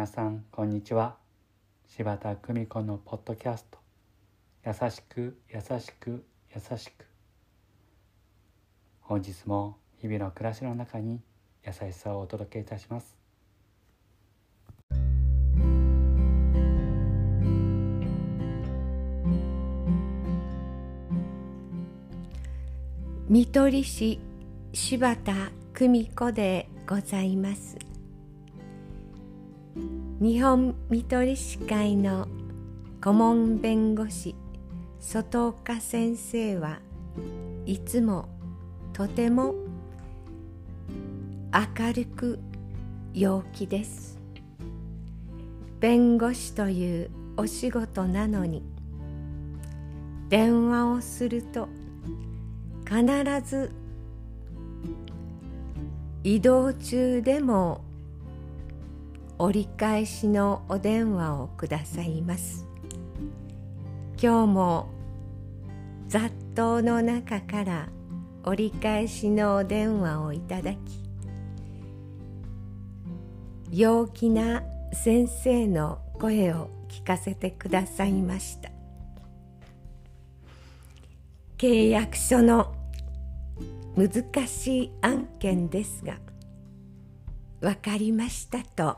皆さんこんにちは。柴田久美子のポッドキャスト。優しく優しく優しく。本日も日々の暮らしの中に優しさをお届けいたします。見取り師柴田久美子でございます。日本見取り師会の顧問弁護士外岡先生はいつもとても明るく陽気です。弁護士というお仕事なのに電話をすると必ず移動中でも折り返しのお電話をくださいます。今日も雑踏の中から折り返しのお電話をいただき陽気な先生の声を聞かせてくださいました。契約書の難しい案件ですが「分かりました」と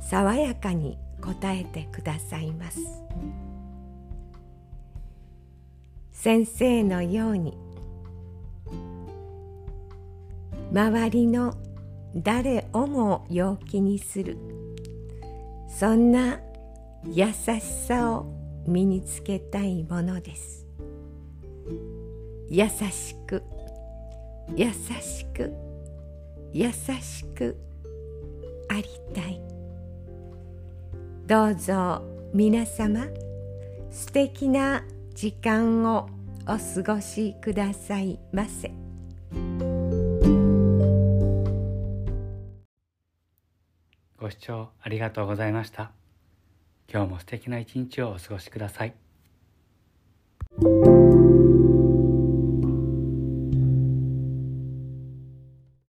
爽やかに答えてくださいます。先生のように周りの誰をも陽気にするそんな優しさを身につけたいものです。優しく優しく優しくありたい。どうぞ皆様素敵な時間をお過ごしくださいませ。ご視聴ありがとうございました。今日も素敵な一日をお過ごしください。